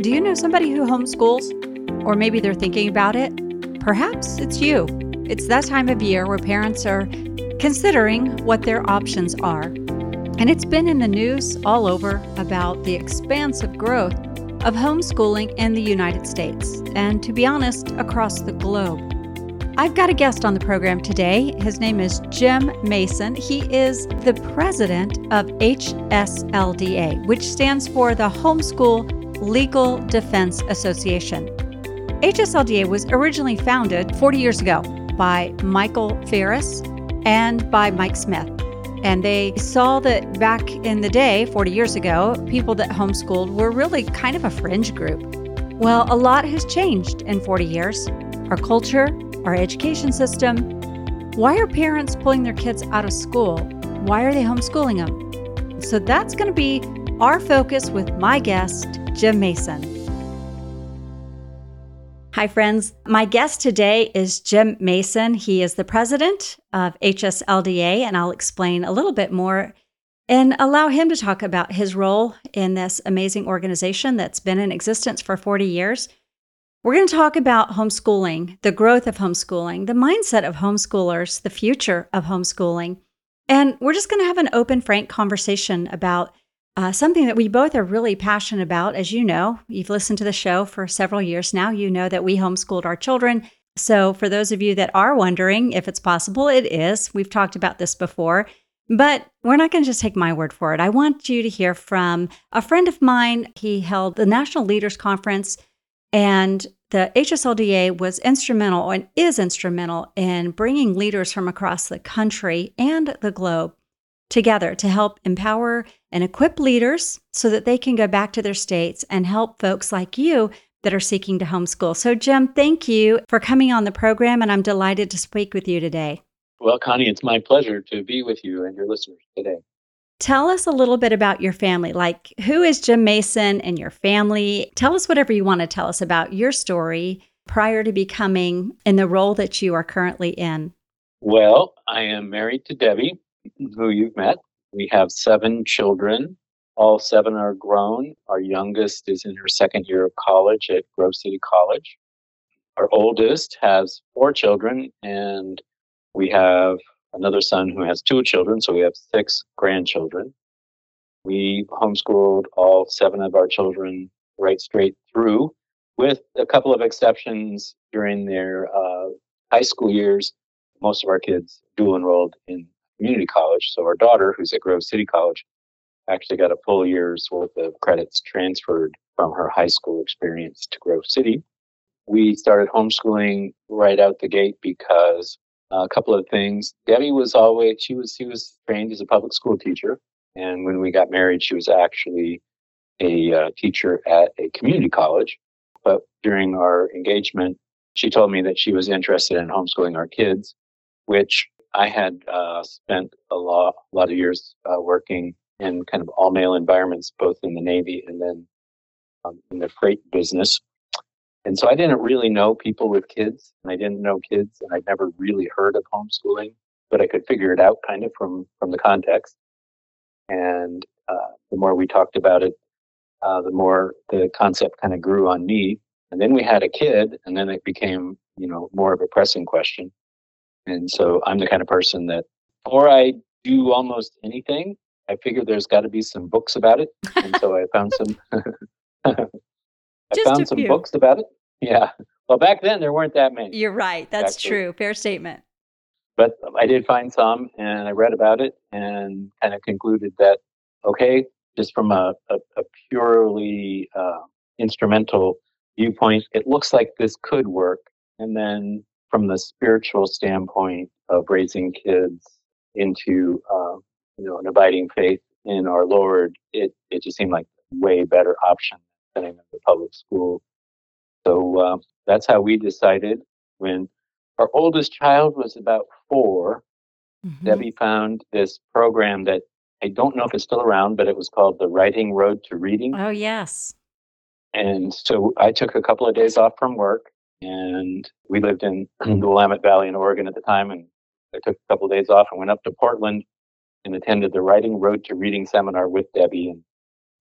Do you know somebody who homeschools? Or maybe they're thinking about it? Perhaps it's you. It's that time of year where parents are considering what their options are. And it's been in the news all over about the expansive growth of homeschooling in the United States, and to be honest, across the globe. I've got a guest on the program today. His name is Jim Mason. He is the president of HSLDA, which stands for the Homeschool Legal Defense Association. HSLDA was originally founded 40 years ago by Michael Farris and by Mike Smith. And they saw that back in the day, 40 years ago, people that homeschooled were really kind of a fringe group. Well, a lot has changed in 40 years. Our culture, our education system. Why are parents pulling their kids out of school? Why are they homeschooling them? So that's going to be our focus with my guest, Jim Mason. Hi, friends. My guest today is Jim Mason. He is the president of HSLDA, and I'll explain a little bit more and allow him to talk about his role in this amazing organization that's been in existence for 40 years. We're going to talk about homeschooling, the growth of homeschooling, the mindset of homeschoolers, the future of homeschooling. And we're just going to have an open, frank conversation about uh, something that we both are really passionate about. As you know, you've listened to the show for several years now. You know that we homeschooled our children. So, for those of you that are wondering if it's possible, it is. We've talked about this before, but we're not going to just take my word for it. I want you to hear from a friend of mine. He held the National Leaders Conference, and the HSLDA was instrumental and is instrumental in bringing leaders from across the country and the globe together to help empower and equip leaders so that they can go back to their states and help folks like you that are seeking to homeschool. So, Jim, thank you for coming on the program, and I'm delighted to speak with you today. Well, Connie, it's my pleasure to be with you and your listeners today. Tell us a little bit about your family. Like, who is Jim Mason and your family? Tell us whatever you want to tell us about your story prior to becoming in the role that you are currently in. Well, I am married to Debbie, who you've met. We have seven children. All seven are grown. Our youngest is in her second year of college at Grove City College. Our oldest has four children, and we have another son who has two children, so we have six grandchildren. We homeschooled all seven of our children right straight through, with a couple of exceptions during their uh, high school years. Most of our kids dual enrolled in community college. So our daughter, who's at Grove City College, actually got a full year's worth of credits transferred from her high school experience to Grove City. We started homeschooling right out the gate because uh, a couple of things. Debbie was always she was she was trained as a public school teacher, and when we got married, she was actually a uh, teacher at a community college. But during our engagement, she told me that she was interested in homeschooling our kids, which I had uh, spent a lot, a lot of years uh, working in kind of all male environments, both in the Navy and then um, in the freight business. And so I didn't really know people with kids, and I didn't know kids, and I'd never really heard of homeschooling, but I could figure it out kind of from from the context. And uh, the more we talked about it, uh, the more the concept kind of grew on me. And then we had a kid, and then it became, you know, more of a pressing question. And so I'm the kind of person that before I do almost anything, I figure there's got to be some books about it. And so I found some I found some few. books about it. Yeah. Well, back then there weren't that many. You're right. That's Actually. true. Fair statement. But I did find some and I read about it and kind of concluded that, okay, just from a, a, a purely uh, instrumental viewpoint, it looks like this could work. And then from the spiritual standpoint of raising kids into uh, you know an abiding faith in our Lord, it it just seemed like a way better option than in the public school. So uh, that's how we decided. When our oldest child was about 4 Mhm. Debbie found this program that I don't know if it's still around, but it was called the Writing Road to Reading. Oh, yes. And so I took a couple of days off from work and we lived in the Willamette Valley in Oregon at the time. And I took a couple of days off and went up to Portland and attended the Writing Road to Reading seminar with Debbie. And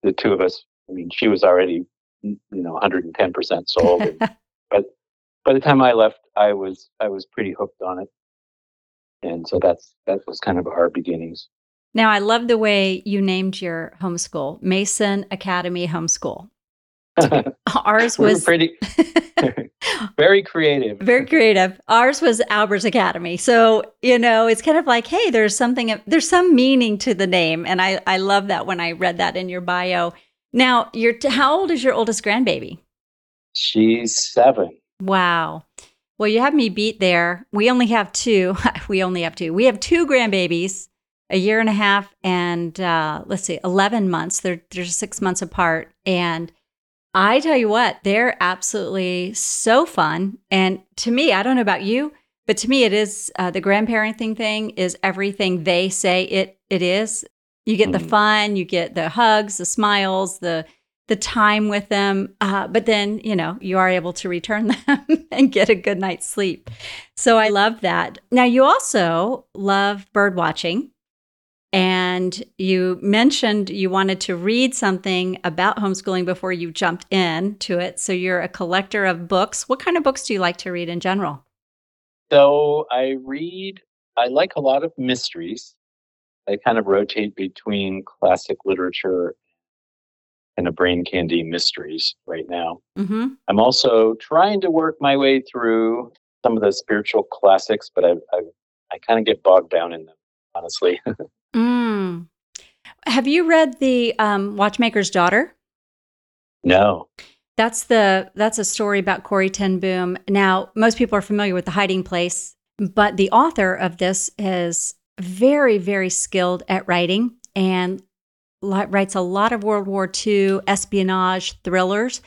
the two of us, I mean, she was already you know 110% sold. and, but by the time I left, I was I was pretty hooked on it, and so that's that was kind of our beginnings. Now, I love the way you named your homeschool Mason Academy Homeschool. Ours was pretty very creative. Very creative. Ours was Albers Academy. So, you know, it's kind of like, hey, there's something, there's some meaning to the name. And I, I love that when I read that in your bio. Now, you're, how old is your oldest grandbaby? She's seven. Wow. Well, you have me beat there. We only have two. we only have two. We have two grandbabies, a year and a half and uh, let's see, 11 months. They're, they're six months apart. And I tell you what, they're absolutely so fun. And to me, I don't know about you, but to me, it is uh, the grandparenting thing is everything they say it it is. You get mm-hmm. the fun, you get the hugs, the smiles, the the time with them, uh, but then you know you are able to return them and get a good night's sleep. So I love that. Now you also love bird watching. And you mentioned you wanted to read something about homeschooling before you jumped in to it. So you're a collector of books. What kind of books do you like to read in general? So I read, I like a lot of mysteries. I kind of rotate between classic literature and a brain candy mysteries right now. Mm-hmm. I'm also trying to work my way through some of the spiritual classics, but I, I, I kind of get bogged down in them, honestly. Mm. Have you read the um, Watchmaker's Daughter? No. That's the that's a story about Corrie ten Boom. Now, most people are familiar with The Hiding Place, but the author of this is very, very skilled at writing and writes a lot of World War II espionage thrillers,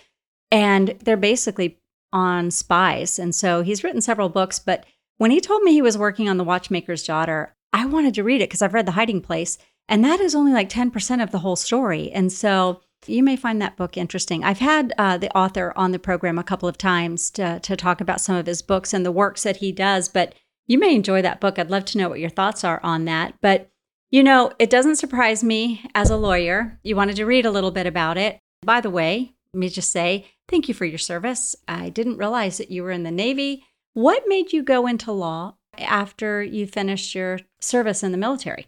and they're basically on spies. And so he's written several books, but when he told me he was working on The Watchmaker's Daughter, I wanted to read it because I've read The Hiding Place, and that is only like 10% of the whole story. And so you may find that book interesting. I've had uh, the author on the program a couple of times to, to talk about some of his books and the works that he does, but you may enjoy that book. I'd love to know what your thoughts are on that. But, you know, it doesn't surprise me as a lawyer. You wanted to read a little bit about it. By the way, let me just say thank you for your service. I didn't realize that you were in the Navy. What made you go into law after you finished your service in the military?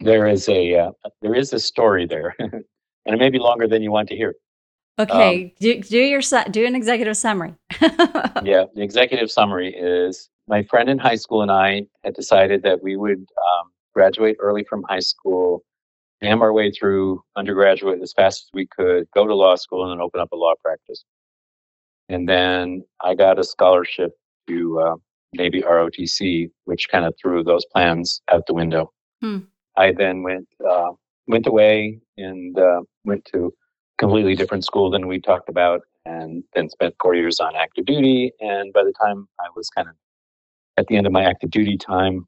There is a uh, there is a story there, and it may be longer than you want to hear. Okay, um, do, do your do an executive summary. yeah, the executive summary is my friend in high school and I had decided that we would um, graduate early from high school, jam our way through undergraduate as fast as we could, go to law school, and then open up a law practice. And then I got a scholarship to uh, Navy ROTC, which kind of threw those plans out the window. Hmm. I then went uh, went away and uh, went to a completely different school than we talked about, and then spent four years on active duty. And by the time I was kind of at the end of my active duty time,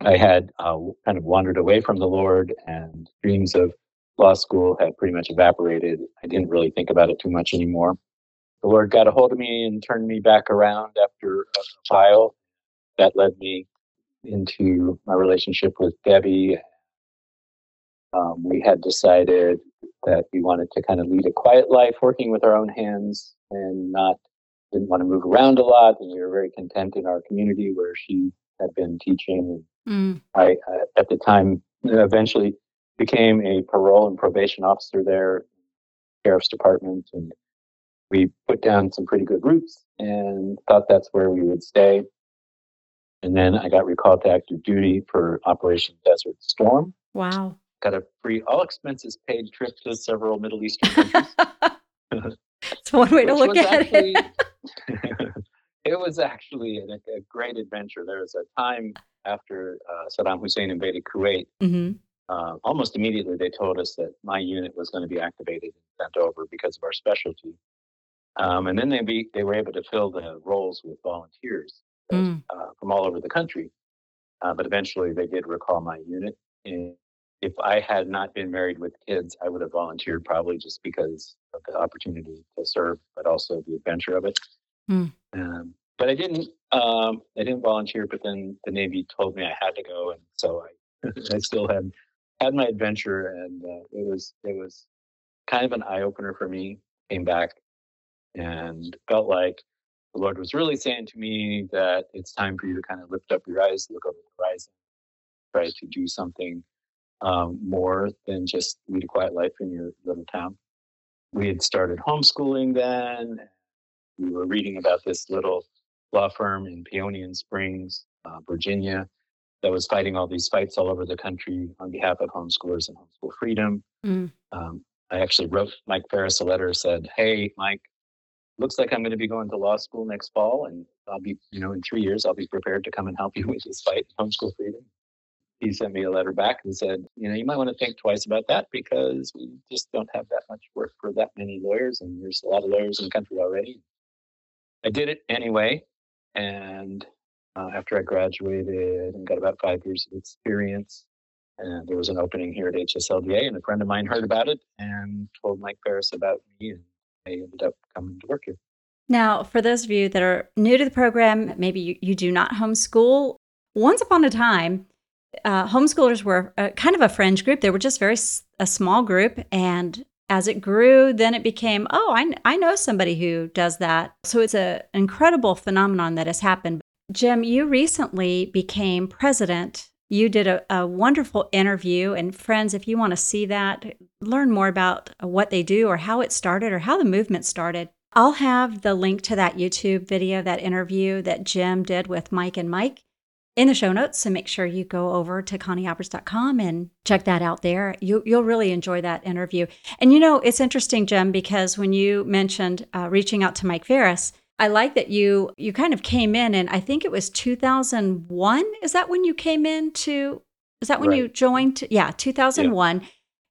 I had uh, kind of wandered away from the Lord, and dreams of law school had pretty much evaporated. I didn't really think about it too much anymore the Lord got a hold of me and turned me back around after a while. That led me into my relationship with Debbie. Um, we had decided that we wanted to kind of lead a quiet life, working with our own hands, and not didn't want to move around a lot. And we were very content in our community where she had been teaching. Mm. I, uh, at the time, eventually became a parole and probation officer there, sheriff's department, and we put down some pretty good roots and thought that's where we would stay. And then I got recalled to active duty for Operation Desert Storm. Wow. Got a free, all expenses paid trip to several Middle Eastern countries. it's one way to look at actually, it. it was actually a, a, great adventure. There was a time after uh, Saddam Hussein invaded Kuwait. Mm-hmm. Uh, almost immediately, they told us that my unit was going to be activated and sent over because of our specialty. Um, and then they be they were able to fill the roles with volunteers mm. uh, from all over the country. Uh, but eventually, they did recall my unit. And if I had not been married with kids, I would have volunteered probably just because of the opportunity to serve, but also the adventure of it. Mm. Um, but I didn't. Um, I didn't volunteer. But then the Navy told me I had to go, and so I I still had had my adventure, and uh, it was it was kind of an eye opener for me came back and felt like the Lord was really saying to me that it's time for you to kind of lift up your eyes, look over the horizon, try to do something um, more than just lead a quiet life in your little town. We had started homeschooling then. We were reading about this little law firm in Paeonian Springs, uh, Virginia, that was fighting all these fights all over the country on behalf of homeschoolers and homeschool freedom. Mm. Um, I actually wrote Mike Farris a letter, said, Hey, Mike, looks like I'm going to be going to law school next fall, and I'll be, you know, in three years, I'll be prepared to come and help you with this fight, homeschool freedom. He sent me a letter back and said, you know, you might want to think twice about that because we just don't have that much work for that many lawyers, and there's a lot of lawyers in the country already. I did it anyway, and uh, after I graduated and got about five years of experience, and there was an opening here at HSLDA, and a friend of mine heard about it and told Mike Farris about me, and ended up coming to work here. Now, for those of you that are new to the program, maybe you, you do not homeschool. Once upon a time, uh, homeschoolers were a, kind of a fringe group. They were just very a small group, and as it grew, then it became, oh, I, I know somebody who does that. So it's an incredible phenomenon that has happened. Jim, you recently became president. You did a, a wonderful interview. And friends, if you want to see that, learn more about what they do or how it started or how the movement started, I'll have the link to that YouTube video, that interview that Jim did with Mike and Mike in the show notes. So make sure you go over to conniealbers.com and check that out there. You, will really enjoy that interview. And you know, it's interesting, Jim, because when you mentioned uh, reaching out to Mike Farris, I like that you you kind of came in and I think it was 2001. Is that when you came in to is that when right. you joined? Yeah, 2001. Yeah.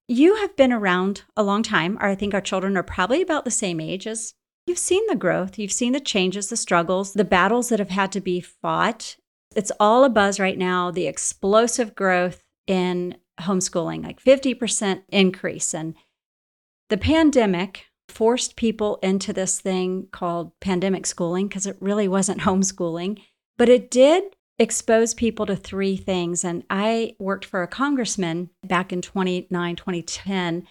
You have been around a long time. I think our children are probably about the same age as you've seen the growth, you've seen the changes, the struggles, the battles that have had to be fought. It's all a buzz right now, the explosive growth in homeschooling, like 50% increase and the pandemic forced people into this thing called pandemic schooling because it really wasn't homeschooling, but it did expose people to three things. And I worked for a congressman back in 2009, 2010.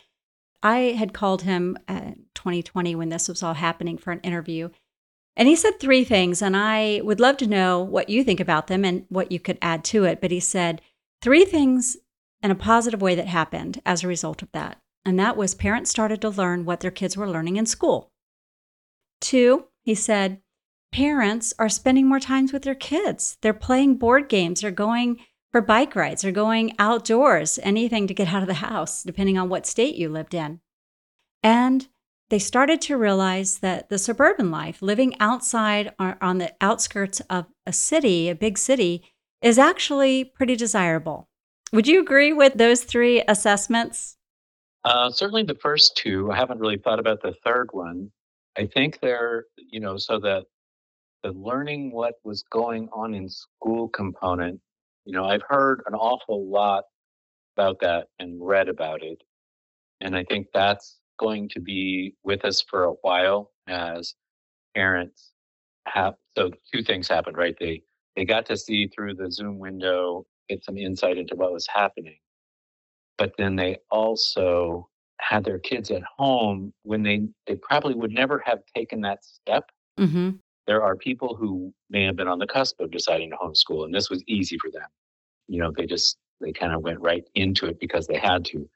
I had called him uh, 2020 when this was all happening for an interview. And he said three things, and I would love to know what you think about them and what you could add to it. But he said three things in a positive way that happened as a result of that and that was parents started to learn what their kids were learning in school. Two, he said, parents are spending more times with their kids. They're playing board games, they're going for bike rides, they're going outdoors, anything to get out of the house, depending on what state you lived in. And they started to realize that the suburban life, living outside or on the outskirts of a city, a big city, is actually pretty desirable. Would you agree with those three assessments? Uh, certainly the first two. I haven't really thought about the third one. I think they're, you know, so that the learning what was going on in school component, you know, I've heard an awful lot about that and read about it. And I think that's going to be with us for a while as parents have so two things happened, right? They they got to see through the Zoom window, get some insight into what was happening but then they also had their kids at home when they they probably would never have taken that step. Mm-hmm. There are people who may have been on the cusp of deciding to homeschool, and this was easy for them. You know, they just they kind of went right into it because they had to.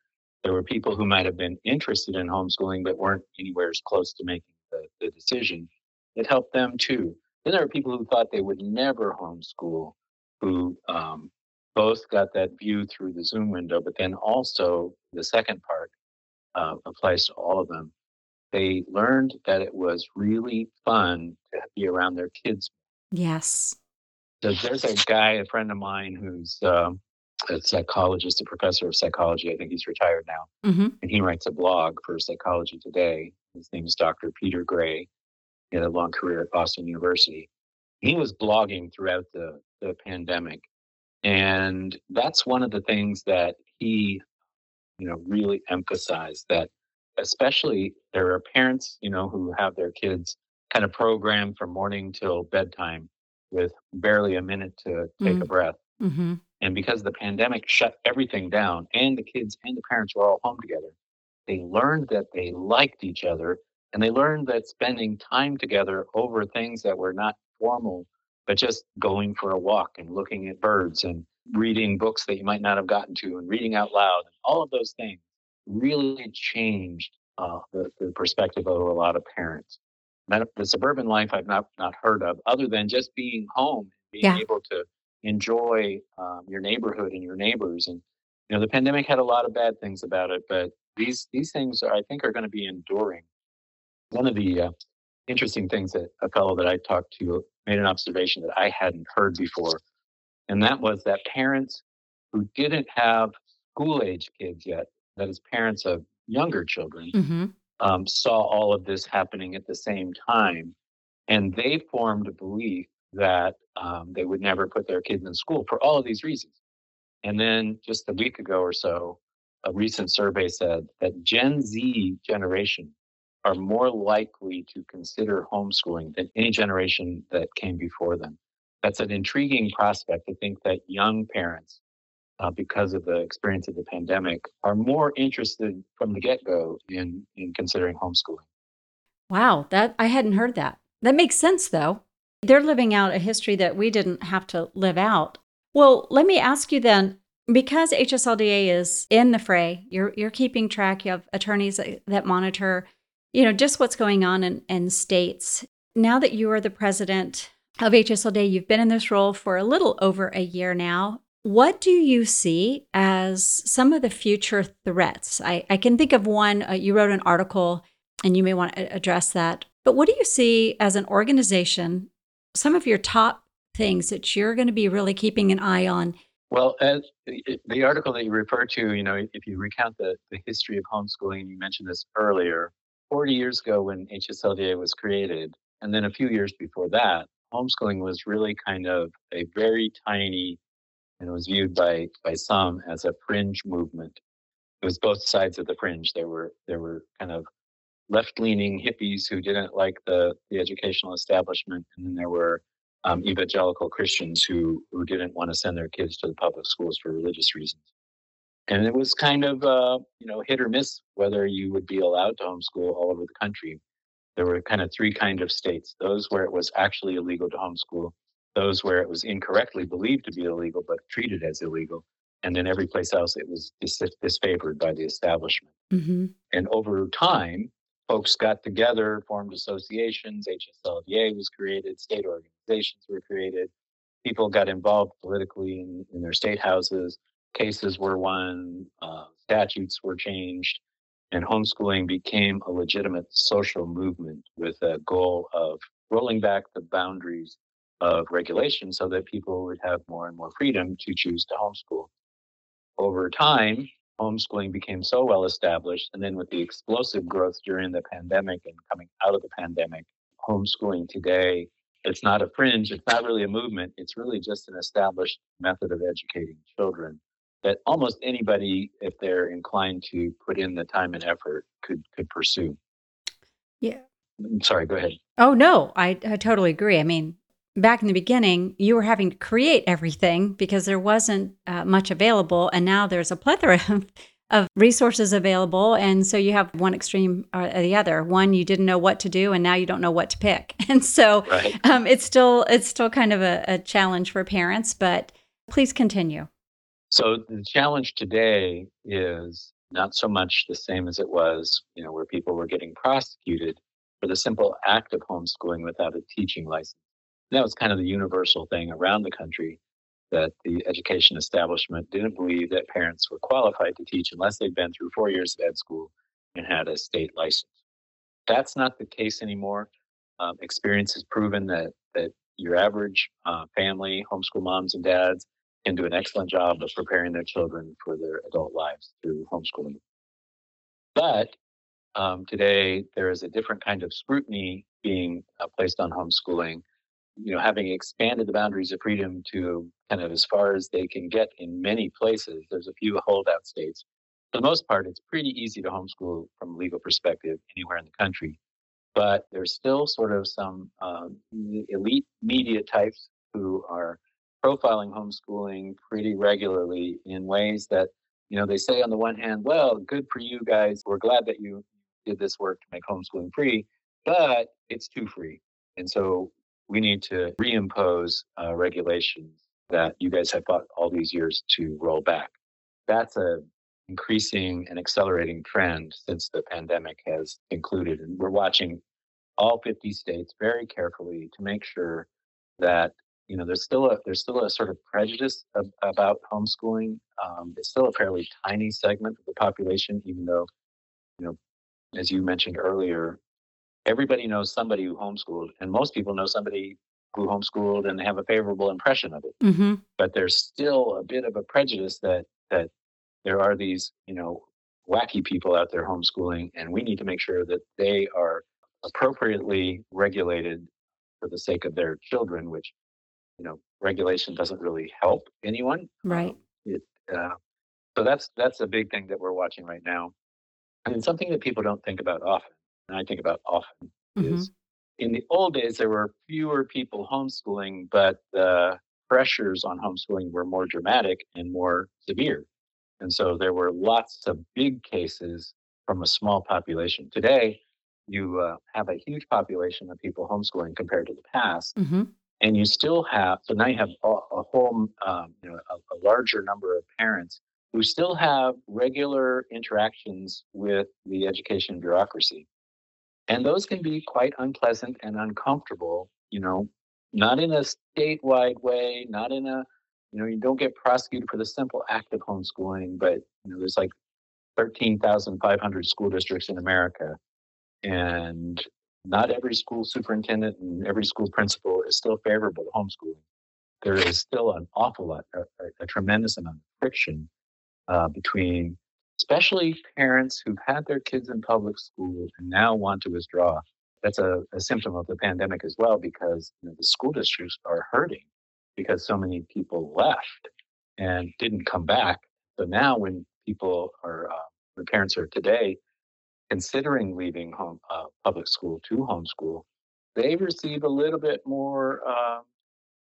There were people who might have been interested in homeschooling but weren't anywhere as close to making the, the decision. It helped them too. Then there are people who thought they would never homeschool, who um, both got that view through the Zoom window, but then also the second part uh, applies to all of them. They learned that it was really fun to be around their kids. Yes. So there's a guy, a friend of mine, who's uh, a psychologist, a professor of psychology. I think he's retired now. Mm-hmm. And he writes a blog for Psychology Today. His name is Dr. Peter Gray. He had a long career at Boston University. He was blogging throughout the, the pandemic and that's one of the things that he, you know, really emphasized that especially there are parents, you know, who have their kids kind of programmed from morning till bedtime with barely a minute to take mm. a breath. Mm-hmm. And because the pandemic shut everything down and the kids and the parents were all home together, they learned that they liked each other And they learned that spending time together over things that were not formal, but just going for a walk and looking at birds and reading books that you might not have gotten to and reading out loud, and all of those things really changed uh, the, the perspective of a lot of parents. The suburban life I've not, not heard of, other than just being home, being yeah. able to enjoy um, your neighborhood and your neighbors. And you know, the pandemic had a lot of bad things about it, but these these things are, I think are going to be enduring. One of the uh, interesting things that a fellow that I talked to made an observation that I hadn't heard before, and that was that parents who didn't have school age kids yet, that is, parents of younger children, mm-hmm. um, saw all of this happening at the same time, and they formed a belief that um, they would never put their kids in school for all of these reasons. And then just a week ago or so, a recent survey said that Gen Z generation are more likely to consider homeschooling than any generation that came before them. That's an intriguing prospect to think that young parents, uh, because of the experience of the pandemic, are more interested from the get go in, in considering homeschooling. Wow, that I hadn't heard that. That makes sense though. They're living out a history that we didn't have to live out. Well, let me ask you then because HSLDA is in the fray, you're you're keeping track. You have attorneys that, that monitor, you know, just what's going on in, in states. Now that you are the president of HSLDA, you've been in this role for a little over a year now. What do you see as some of the future threats? I, I can think of one. Uh, you wrote an article, and you may want to address that. But what do you see as an organization? Some of your top things that you're going to be really keeping an eye on well, as the article that you refer to, you know, if you recount the, the history of homeschooling, you mentioned this earlier, 40 years ago when HSLDA was created, and then a few years before that, homeschooling was really kind of a very tiny, and was viewed by, by some as a fringe movement. It was both sides of the fringe. There were there were kind of left-leaning hippies who didn't like the, the educational establishment, and then there were um, evangelical Christians who who didn't want to send their kids to the public schools for religious reasons. And it was kind of uh, you know hit or miss whether you would be allowed to homeschool all over the country. There were kind of three kind of states: those where it was actually illegal to homeschool, those where it was incorrectly believed to be illegal but treated as illegal, and then every place else it was dis- disfavored by the establishment. Mm-hmm. And over time, folks got together, formed associations. HSLDA was created, state organizations were created. People got involved politically in, in their state houses. Cases were won, uh, statutes were changed, and homeschooling became a legitimate social movement with a goal of rolling back the boundaries of regulation so that people would have more and more freedom to choose to homeschool. Over time, homeschooling became so well established. And then with the explosive growth during the pandemic and coming out of the pandemic, homeschooling today, it's not a fringe, it's not really a movement, it's really just an established method of educating children that almost anybody, if they're inclined to put in the time and effort, could could pursue. Yeah. I'm mm, sorry, go ahead. Oh no, I, I totally agree. I mean, back in the beginning, you were having to create everything because there wasn't uh, much available. And now there's a plethora of resources available. And so you have one extreme or the other. One, you didn't know what to do, and now you don't know what to pick. And so right. um, it's still it's still kind of a, a challenge for parents, but please continue. So the challenge today is not so much the same as it was, you know, where people were getting prosecuted for the simple act of homeschooling without a teaching license that was kind of the universal thing around the country that the education establishment didn't believe that parents were qualified to teach unless they'd been through four years of ed school and had a state license. That's not the case anymore. Um, experience has proven that that your average uh, family, homeschool moms and dads, can do an excellent job of preparing their children for their adult lives through homeschooling. But um, today, there is a different kind of scrutiny being uh, placed on homeschooling you know, having expanded the boundaries of freedom to kind of as far as they can get in many places, there's a few holdout states. For the most part, it's pretty easy to homeschool from a legal perspective anywhere in the country. But there's still sort of some um, elite media types who are profiling homeschooling pretty regularly in ways that, you know, they say on the one hand, well, good for you guys. We're glad that you did this work to make homeschooling free, but it's too free. And so we need to reimpose uh, regulations that you guys have fought all these years to roll back. That's a increasing and accelerating trend since the pandemic has concluded. And we're watching all 50 states very carefully to make sure that you know there's still a there's still a sort of prejudice of, about homeschooling. Um, it's still a fairly tiny segment of the population, even though you know, as you mentioned earlier, everybody knows somebody who homeschooled, and most people know somebody who homeschooled and have a favorable impression of it. Mm-hmm. But there's still a bit of a prejudice that that there are these, you know, wacky people out there homeschooling, and we need to make sure that they are appropriately regulated for the sake of their children, which, you know, regulation doesn't really help anyone. Right. Um, it, uh, so that's that's a big thing that we're watching right now, and something that people don't think about often, and I think about often, Mm-hmm. is in the old days there were fewer people homeschooling, but the pressures on homeschooling were more dramatic and more severe. And so there were lots of big cases from a small population. Today, you uh, have a huge population of people homeschooling compared to the past, Mm-hmm. And you still have so now you have a, a whole um, you know a, a larger number of parents who still have regular interactions with the education bureaucracy, and those can be quite unpleasant and uncomfortable. You know, not in a statewide way, not in a you know you don't get prosecuted for the simple act of homeschooling, but you know there's like 13,500 school districts in America. And not every school superintendent and every school principal is still favorable to homeschooling. There is still an awful lot, a, a, tremendous amount of friction uh, between, especially parents who've had their kids in public school and now want to withdraw. That's a, a symptom of the pandemic as well, because you know, the school districts are hurting because so many people left and didn't come back. So now, when people are, uh, when parents are today considering leaving home uh, public school to homeschool, they receive a little bit more uh,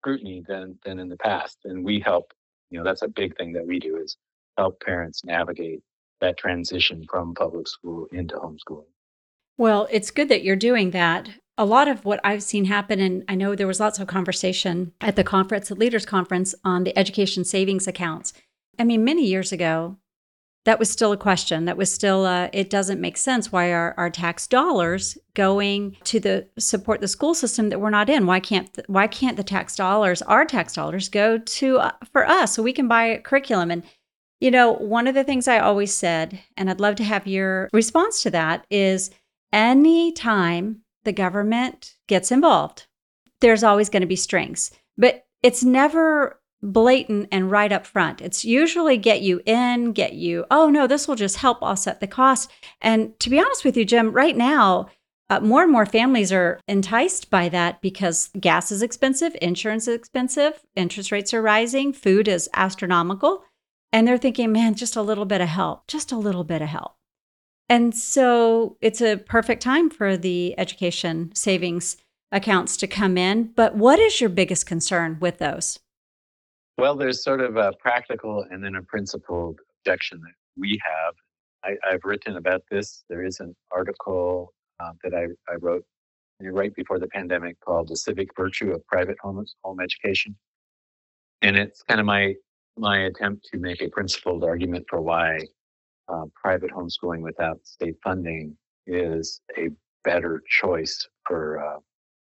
scrutiny than than in the past, and we help. You know, that's a big thing that we do is help parents navigate that transition from public school into homeschooling. Well, it's good that you're doing that. A lot of what I've seen happen, and I know there was lots of conversation at the conference, the leaders conference, on the education savings accounts. I mean, many years ago, that was still a question. That was still, uh, it doesn't make sense why are our tax dollars going to the support the school system that we're not in? Why can't th- why can't the tax dollars, our tax dollars, go to uh, for us so we can buy a curriculum? And you know, one of the things I always said, and I'd love to have your response to that, is anytime the government gets involved, there's always going to be strings, but it's never blatant and right up front. It's usually get you in, get you, oh no, this will just help offset the cost. And to be honest with you, Jim, right now, uh, more and more families are enticed by that because gas is expensive, insurance is expensive, interest rates are rising, food is astronomical. And they're thinking, man, just a little bit of help, just a little bit of help. And so it's a perfect time for the education savings accounts to come in. But what is your biggest concern with those? Well, there's sort of a practical and then a principled objection that we have. I, have written about this. There is an article uh, that I, I wrote right before the pandemic called "The Civic Virtue of Private Home Home Education," and it's kind of my my attempt to make a principled argument for why uh, private homeschooling without state funding is a better choice for uh,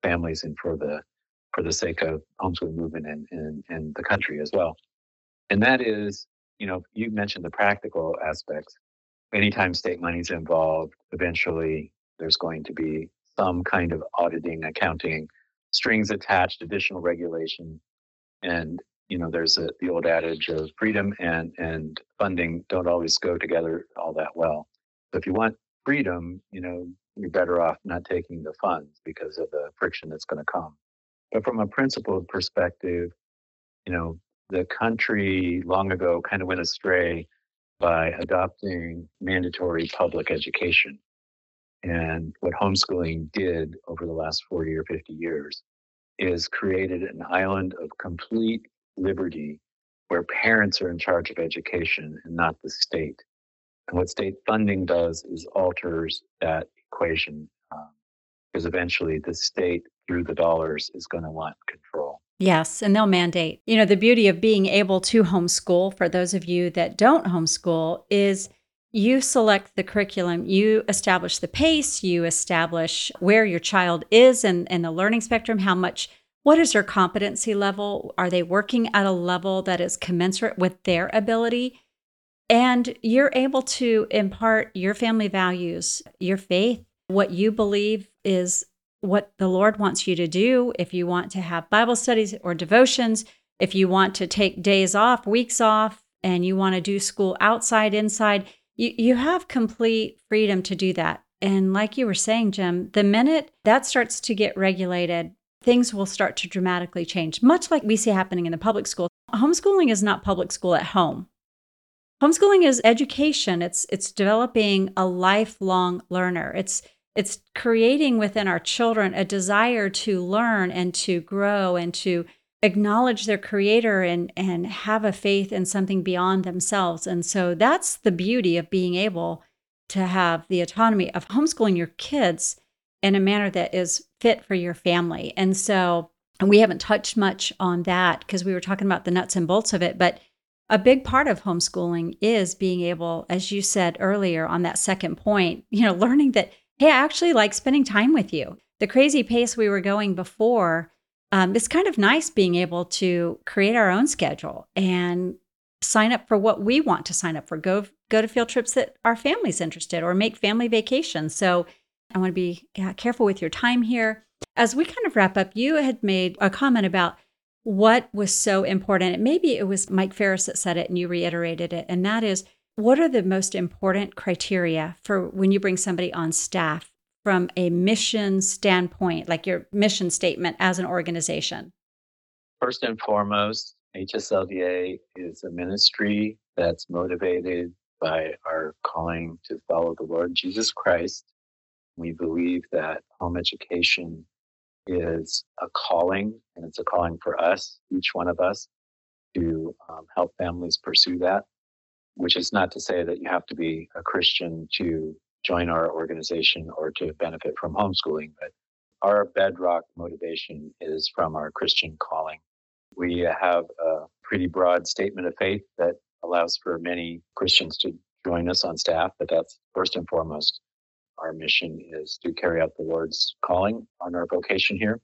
families and for the for the sake of homeschooling movement and, and, the country as well. And that is, you know, you mentioned the practical aspects. Anytime state money is involved, eventually there's going to be some kind of auditing, accounting, strings attached, additional regulation. And, you know, there's a, the old adage of freedom and, and funding don't always go together all that well. So if you want freedom, you know, you're better off not taking the funds because of the friction that's going to come. But from a principled perspective, you know, the country long ago kind of went astray by adopting mandatory public education. And what homeschooling did over the last 40 or 50 years is created an island of complete liberty where parents are in charge of education and not the state. And what state funding does is alters that equation because um, eventually the state, through the dollars, is going to want control. Yes, and they'll mandate. You know, the beauty of being able to homeschool for those of you that don't homeschool is you select the curriculum, you establish the pace, you establish where your child is in, in the learning spectrum, how much, what is their competency level? Are they working at a level that is commensurate with their ability? And you're able to impart your family values, your faith, what you believe is what the Lord wants you to do. If you want to have Bible studies or devotions, if you want to take days off, weeks off, and you want to do school outside, inside, you, you have complete freedom to do that. And like you were saying, Jim, the minute that starts to get regulated, things will start to dramatically change, much like we see happening in the public school. Homeschooling is not public school at home. Homeschooling is education. It's it's developing a lifelong learner. It's it's creating within our children a desire to learn and to grow and to acknowledge their creator and and have a faith in something beyond themselves. And so that's the beauty of being able to have the autonomy of homeschooling your kids in a manner that is fit for your family. And so and we haven't touched much on that because we were talking about the nuts and bolts of it, but a big part of homeschooling is being able, as you said earlier on that second point, you know, learning that, hey, I actually like spending time with you. The crazy pace we were going before, um, it's kind of nice being able to create our own schedule and sign up for what we want to sign up for. Go go to field trips that our family's interested, or make family vacations. So I want to be yeah, careful with your time here. As we kind of wrap up, you had made a comment about what was so important. maybe it was Mike Farris that said it and you reiterated it. And that is what are the most important criteria for when you bring somebody on staff from a mission standpoint, like your mission statement as an organization? First and foremost, HSLDA is a ministry that's motivated by our calling to follow the Lord Jesus Christ. We believe that home education is a calling, and it's a calling for us, each one of us, to um, help families pursue that. Which is not to say that you have to be a Christian to join our organization or to benefit from homeschooling, but our bedrock motivation is from our Christian calling. We have a pretty broad statement of faith that allows for many Christians to join us on staff, but that's first and foremost our mission is to carry out the Lord's calling on our vocation here.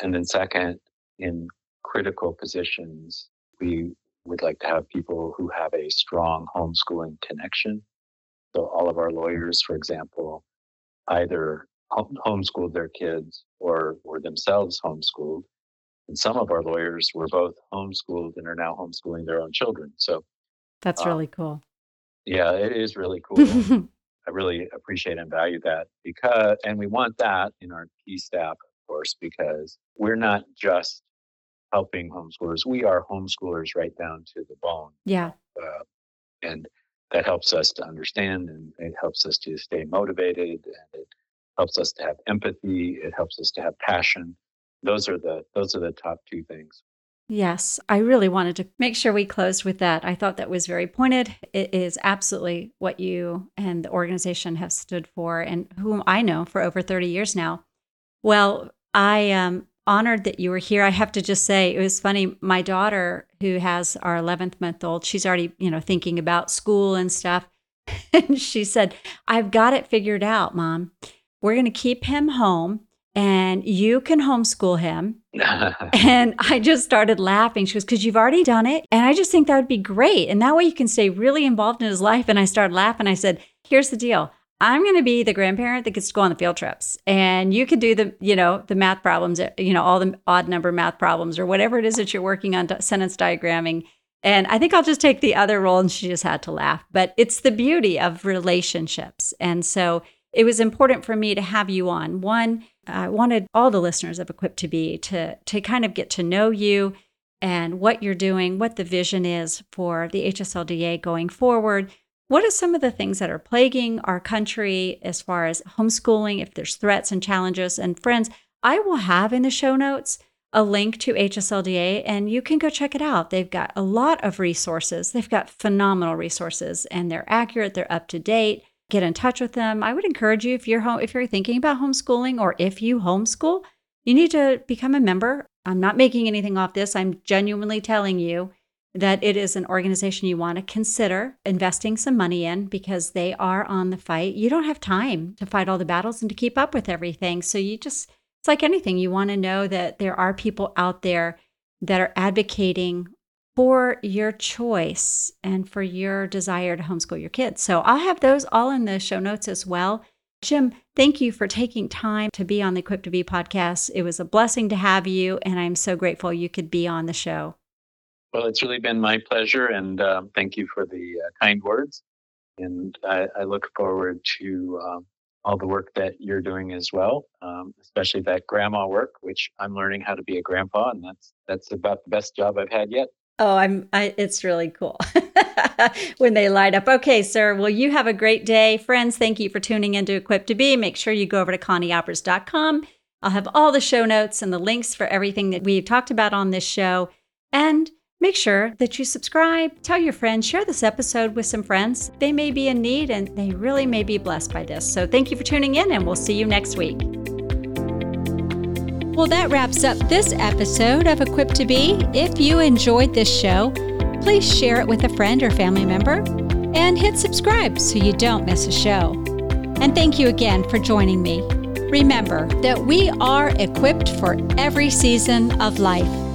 And then, second, in critical positions, we would like to have people who have a strong homeschooling connection. So, all of our lawyers, for example, either homeschooled their kids or were themselves homeschooled. And some of our lawyers were both homeschooled and are now homeschooling their own children. So, that's um, really cool. Yeah, it is really cool. I really appreciate and value that because, and we want that in our key staff, of course, because we're not just helping homeschoolers. We are homeschoolers right down to the bone. Yeah. Uh, and that helps us to understand and it helps us to stay motivated and it helps us to have empathy. It helps us to have passion. Those are the, those are the top two things. Yes, I really wanted to make sure we closed with that. I thought that was very pointed. It is absolutely what you and the organization have stood for and whom I know for over 30 years now. Well, I am honored that you were here. I have to just say it was funny. My daughter, who has our 11th month old, she's already, you know, thinking about school and stuff. And she said, I've got it figured out, mom. We're going to keep him home and you can homeschool him. and I just started laughing. She goes, Because you've already done it. And I just think that would be great. And that way you can stay really involved in his life. And I started laughing. I said, Here's the deal. I'm going to be the grandparent that gets to go on the field trips. And you could do the, you know, the math problems, you know, all the odd number math problems or whatever it is that you're working on sentence diagramming. And I think I'll just take the other role. And she just had to laugh. But it's the beauty of relationships. And so it was important for me to have you on. One, I wanted all the listeners of Equipped to Be to, to kind of get to know you and what you're doing, what the vision is for the HSLDA going forward. What are some of the things that are plaguing our country as far as homeschooling, if there's threats and challenges? And friends, I will have in the show notes a link to HSLDA and you can go check it out. They've got a lot of resources. They've got phenomenal resources and they're accurate, they're up to date. Get in touch with them. I would encourage you if you're home if you're thinking about homeschooling or if you homeschool, you need to become a member. I'm not making anything off this. I'm genuinely telling you that it is an organization you want to consider investing some money in because they are on the fight. You don't have time to fight all the battles and to keep up with everything. So you just it's like anything, you want to know that there are people out there that are advocating for your choice and for your desire to homeschool your kids. So I'll have those all in the show notes as well. Jim, thank you for taking time to be on the Equipped to Be podcast. It was a blessing to have you, and I'm so grateful you could be on the show. Well, it's really been my pleasure, and um, thank you for the uh, kind words. And I, I, look forward to um, all the work that you're doing as well, um, especially that grandma work, which I'm learning how to be a grandpa, and that's that's about the best job I've had yet. Oh, I'm. I, it's really cool when they light up. Okay, sir. Well, you have a great day, friends. Thank you for tuning in to Equipped to Be. Make sure you go over to conniealbers.com. I'll have all the show notes and the links for everything that we've talked about on this show, and Make sure that you subscribe, tell your friends, share this episode with some friends. They may be in need and they really may be blessed by this. So thank you for tuning in, and we'll see you next week. Well, that wraps up this episode of Equipped to Be. If you enjoyed this show, please share it with a friend or family member and hit subscribe so you don't miss a show. And thank you again for joining me. Remember that we are equipped for every season of life.